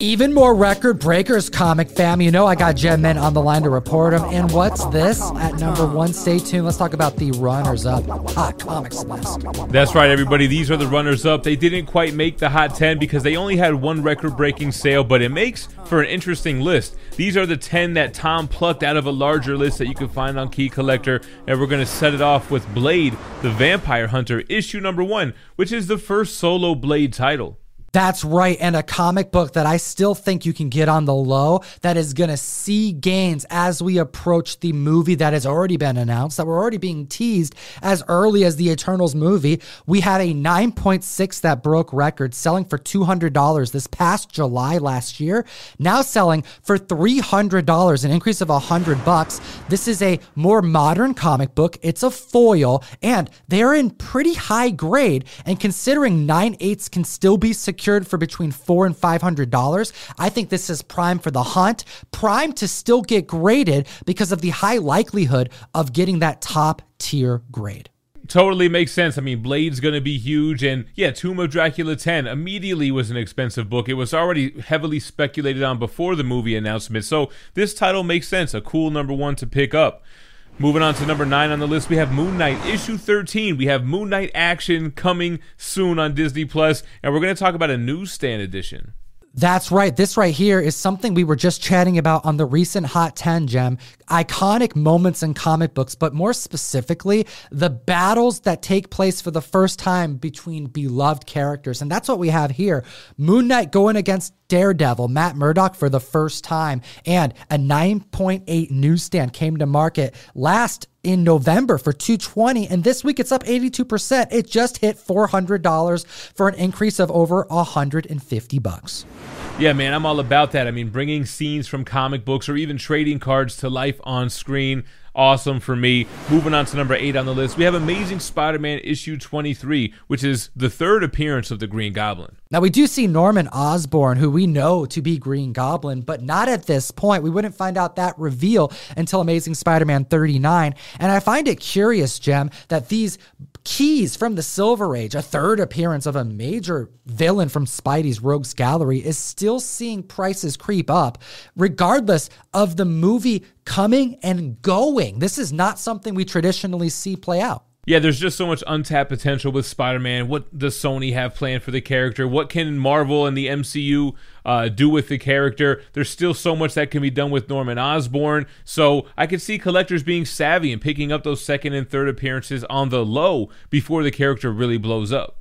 Even more record breakers, comic fam. You know I got Gem Mint on the line to report them. And what's this at number one? Stay tuned. Let's talk about the runners up hot comics list. That's right, everybody. These are the runners up. They didn't quite make the hot 10 because they only had one record breaking sale, but it makes for an interesting list. These are the 10 that Tom plucked out of a larger list that you can find on Key Collector. And we're going to set it off with Blade, the Vampire Hunter, issue number one, which is the first solo Blade title. That's right. And a comic book that I still think you can get on the low that is going to see gains as we approach the movie that has already been announced, that we're already being teased as early as the Eternals movie. We had a 9.6 that broke records, selling for $200 this past July last year, now selling for $300, an increase of 100 bucks. This is a more modern comic book. It's a foil, and they're in pretty high grade. And considering 9 eighths can still be secured secured for between four and five hundred dollars. I think this is prime for the hunt, prime to still get graded because of the high likelihood of getting that top tier grade totally makes sense. I mean, Blade's going to be huge. And yeah, Tomb of Dracula 10 immediately was an expensive book. It was already heavily speculated on before the movie announcement. So this title makes sense. A cool number one to pick up. Moving on to number nine on the list, we have Moon Knight issue 13. We have Moon Knight action coming soon on Disney Plus, and we're going to talk about a newsstand edition. That's right. This right here is something we were just chatting about on the recent Hot 10 gem. Iconic moments in comic books, but more specifically, the battles that take place for the first time between beloved characters. And that's what we have here. Moon Knight going against Daredevil, Matt Murdock for the first time, and a 9.8 newsstand came to market last in November for 220 and this week it's up 82%. It just hit $400 for an increase of over 150 bucks. Yeah, man, I'm all about that. I mean, bringing scenes from comic books or even trading cards to life on screen awesome for me. Moving on to number eight on the list, we have Amazing Spider Man issue 23, which is the third appearance of the Green Goblin. Now, we do see Norman Osborn, who we know to be Green Goblin, but not at this point. We wouldn't find out that reveal until Amazing Spider Man 39. And I find it curious, Gem, that these keys from the Silver Age, a third appearance of a major villain from Spidey's Rogues Gallery, is still seeing prices creep up, regardless of the movie coming and going. This is not something we traditionally see play out. Yeah, there's just so much untapped potential with Spider-Man. What does Sony have planned for the character? What can Marvel and the MCU uh, do with the character? There's still so much that can be done with Norman Osborn. So I could see collectors being savvy and picking up those second and third appearances on the low before the character really blows up.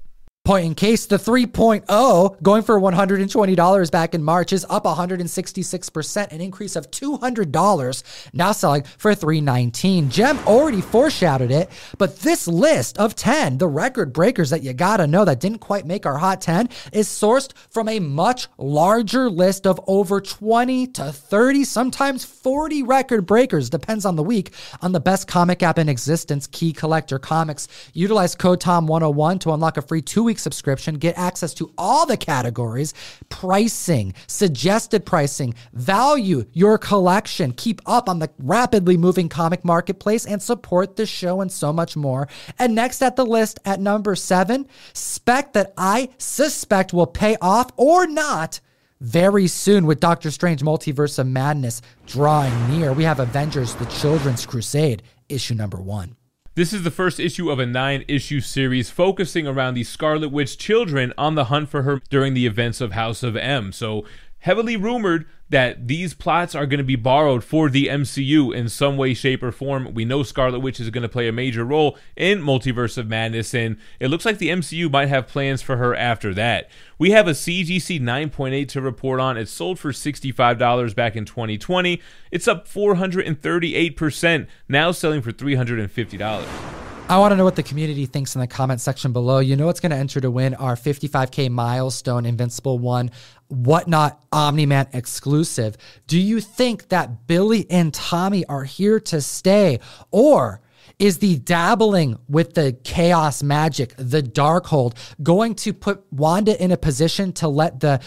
Point in case the 3.0 going for $120 back in March is up 166%, an increase of $200, now selling for 319. Gem already foreshadowed it, but this list of 10, the record breakers that you gotta know that didn't quite make our hot 10, is sourced from a much larger list of over 20 to 30, sometimes 40 record breakers, depends on the week, on the best comic app in existence, Key Collector Comics. Utilize code TOM101 to unlock a free two week subscription, get access to all the categories, pricing, suggested pricing, value your collection, keep up on the rapidly moving comic marketplace, and support the show and so much more. And next at the list at number seven, spec that I suspect will pay off or not very soon with Doctor Strange Multiverse of Madness drawing near. We have Avengers The Children's Crusade, issue number one. This is the first issue of a nine issue series focusing around the Scarlet Witch children on the hunt for her during the events of House of M. So, heavily rumored that these plots are going to be borrowed for the MCU in some way, shape, or form. We know Scarlet Witch is going to play a major role in Multiverse of Madness, and it looks like the MCU might have plans for her after that. We have a CGC 9.8 to report on. It sold for $65 back in 2020. It's up 438%, now selling for $350. I want to know what the community thinks in the comment section below. You know what's going to enter to win our 55K milestone Invincible 1 Whatnot Omni Man exclusive. Do you think that Billy and Tommy are here to stay? Or is the dabbling with the chaos magic, the Darkhold, going to put Wanda in a position to let the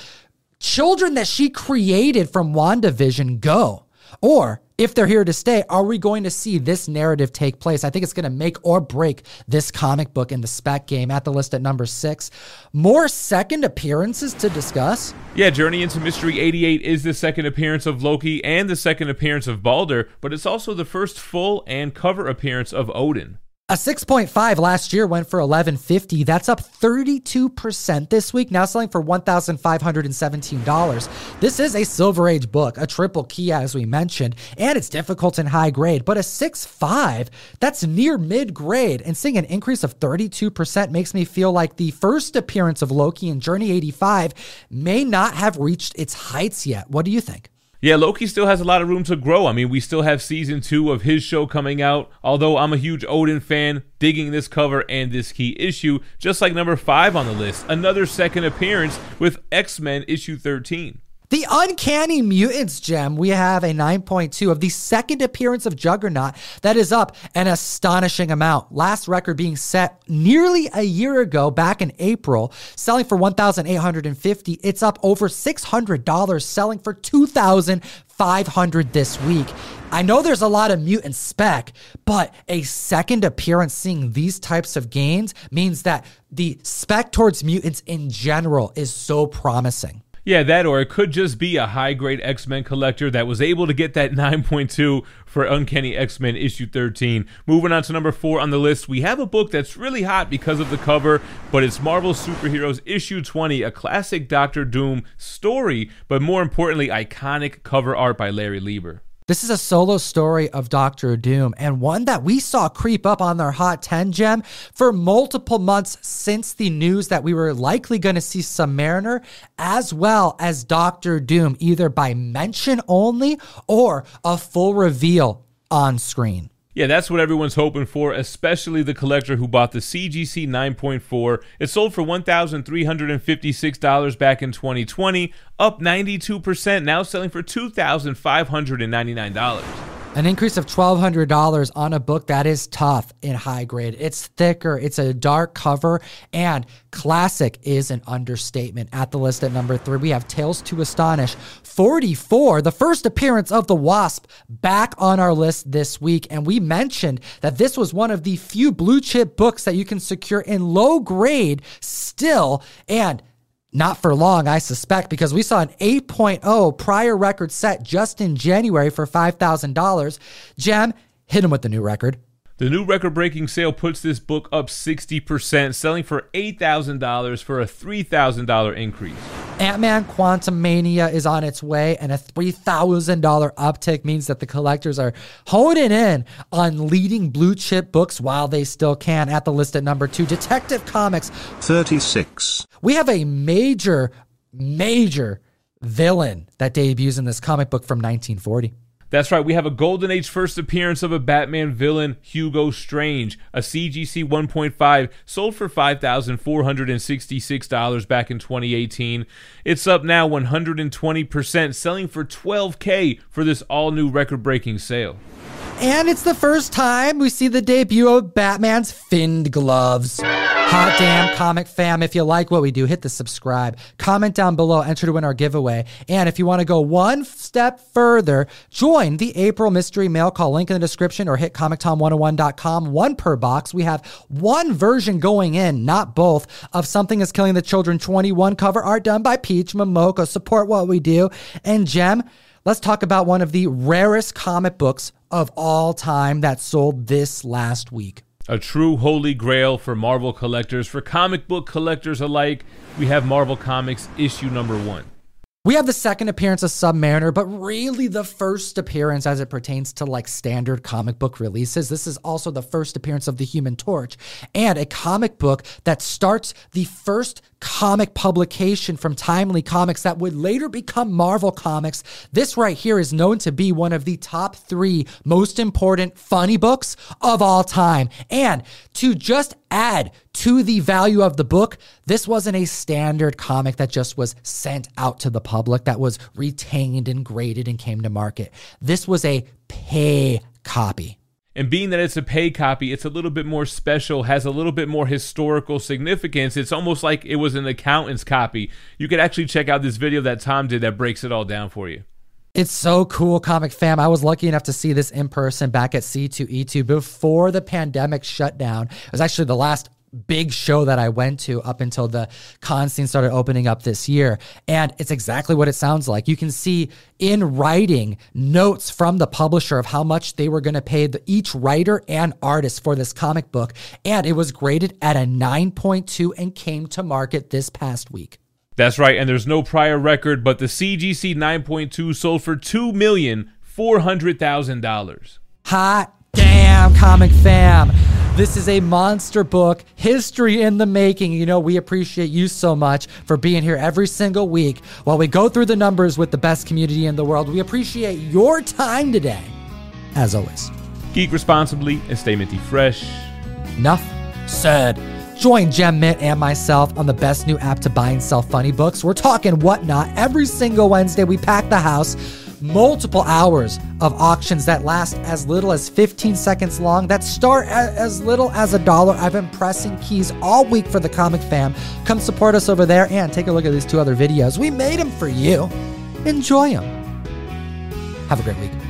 children that she created from WandaVision go? Or if they're here to stay, are we going to see this narrative take place? I think it's going to make or break this comic book in the spec game at the list at number six. More second appearances to discuss. Yeah, Journey into Mystery 88 is the second appearance of Loki and the second appearance of Balder, but it's also the first full and cover appearance of Odin. A 6.5 last year went for 1150. That's up 32% this week, now selling for $1,517. This is a Silver Age book, a triple key, as we mentioned, and it's difficult and high grade. But a 6.5, that's near mid grade, and seeing an increase of 32% makes me feel like the first appearance of Loki in Journey 85 may not have reached its heights yet. What do you think? Yeah, Loki still has a lot of room to grow. I mean, we still have season two of his show coming out. Although I'm a huge Odin fan, digging this cover and this key issue, just like number five on the list, another second appearance with X Men issue 13. The Uncanny Mutants gem, we have a 9.2 of the second appearance of Juggernaut that is up an astonishing amount. Last record being set nearly a year ago, back in April, selling for 1,850. It's up over $600, selling for 2,500 this week. I know there's a lot of mutant spec, but a second appearance seeing these types of gains means that the spec towards mutants in general is so promising. Yeah, that or it could just be a high grade X Men collector that was able to get that 9.2 for Uncanny X Men issue 13. Moving on to number four on the list, we have a book that's really hot because of the cover, but it's Marvel Superheroes issue 20, a classic Doctor Doom story, but more importantly, iconic cover art by Larry Lieber. This is a solo story of Doctor Doom and one that we saw creep up on their Hot 10 gem for multiple months since the news that we were likely going to see Submariner as well as Doctor Doom, either by mention only or a full reveal on screen. Yeah, that's what everyone's hoping for, especially the collector who bought the CGC 9.4. It sold for $1,356 back in 2020, up 92%, now selling for $2,599. An increase of $1,200 on a book that is tough in high grade. It's thicker, it's a dark cover, and classic is an understatement. At the list at number three, we have Tales to Astonish 44, the first appearance of the Wasp, back on our list this week. And we mentioned that this was one of the few blue chip books that you can secure in low grade still. And not for long, I suspect, because we saw an 8.0 prior record set just in January for $5,000. Gem, hit him with the new record. The new record breaking sale puts this book up 60%, selling for $8,000 for a $3,000 increase. Ant Man Quantum Mania is on its way, and a $3,000 uptick means that the collectors are honing in on leading blue chip books while they still can. At the list at number two, Detective Comics 36. We have a major, major villain that debuts in this comic book from 1940. That's right, we have a Golden Age first appearance of a Batman villain, Hugo Strange. A CGC 1.5 sold for $5,466 back in 2018. It's up now 120%, selling for 12K for this all new record breaking sale. And it's the first time we see the debut of Batman's finned gloves. Hot damn, comic fam. If you like what we do, hit the subscribe. Comment down below, enter to win our giveaway. And if you want to go one step further, join the April Mystery Mail Call. Link in the description or hit ComicTom101.com. One per box. We have one version going in, not both, of Something is Killing the Children 21 cover art done by Peach Momoko. Support what we do. And Gem, let's talk about one of the rarest comic books of all time that sold this last week. A true holy grail for Marvel collectors, for comic book collectors alike. We have Marvel Comics issue number one. We have the second appearance of Submariner, but really the first appearance as it pertains to like standard comic book releases. This is also the first appearance of the Human Torch and a comic book that starts the first comic publication from Timely Comics that would later become Marvel Comics. This right here is known to be one of the top three most important funny books of all time. And to just add to the value of the book, this wasn't a standard comic that just was sent out to the public, that was retained and graded and came to market. This was a pay copy. And being that it's a pay copy, it's a little bit more special, has a little bit more historical significance. It's almost like it was an accountant's copy. You could actually check out this video that Tom did that breaks it all down for you. It's so cool, Comic Fam. I was lucky enough to see this in person back at C2E2 before the pandemic shut down. It was actually the last big show that I went to up until the con scene started opening up this year. And it's exactly what it sounds like. You can see in writing notes from the publisher of how much they were going to pay the, each writer and artist for this comic book. And it was graded at a 9.2 and came to market this past week. That's right, and there's no prior record, but the CGC 9.2 sold for two million four hundred thousand dollars. Hot damn, comic fam. This is a monster book, history in the making. You know, we appreciate you so much for being here every single week while we go through the numbers with the best community in the world. We appreciate your time today, as always. Geek responsibly and stay minty fresh. Enough said. Join Gem Mint and myself on the best new app to buy and sell funny books. We're talking whatnot every single Wednesday. We pack the house. Multiple hours of auctions that last as little as 15 seconds long, that start as little as a dollar. I've been pressing keys all week for the comic fam. Come support us over there and take a look at these two other videos. We made them for you. Enjoy them. Have a great week.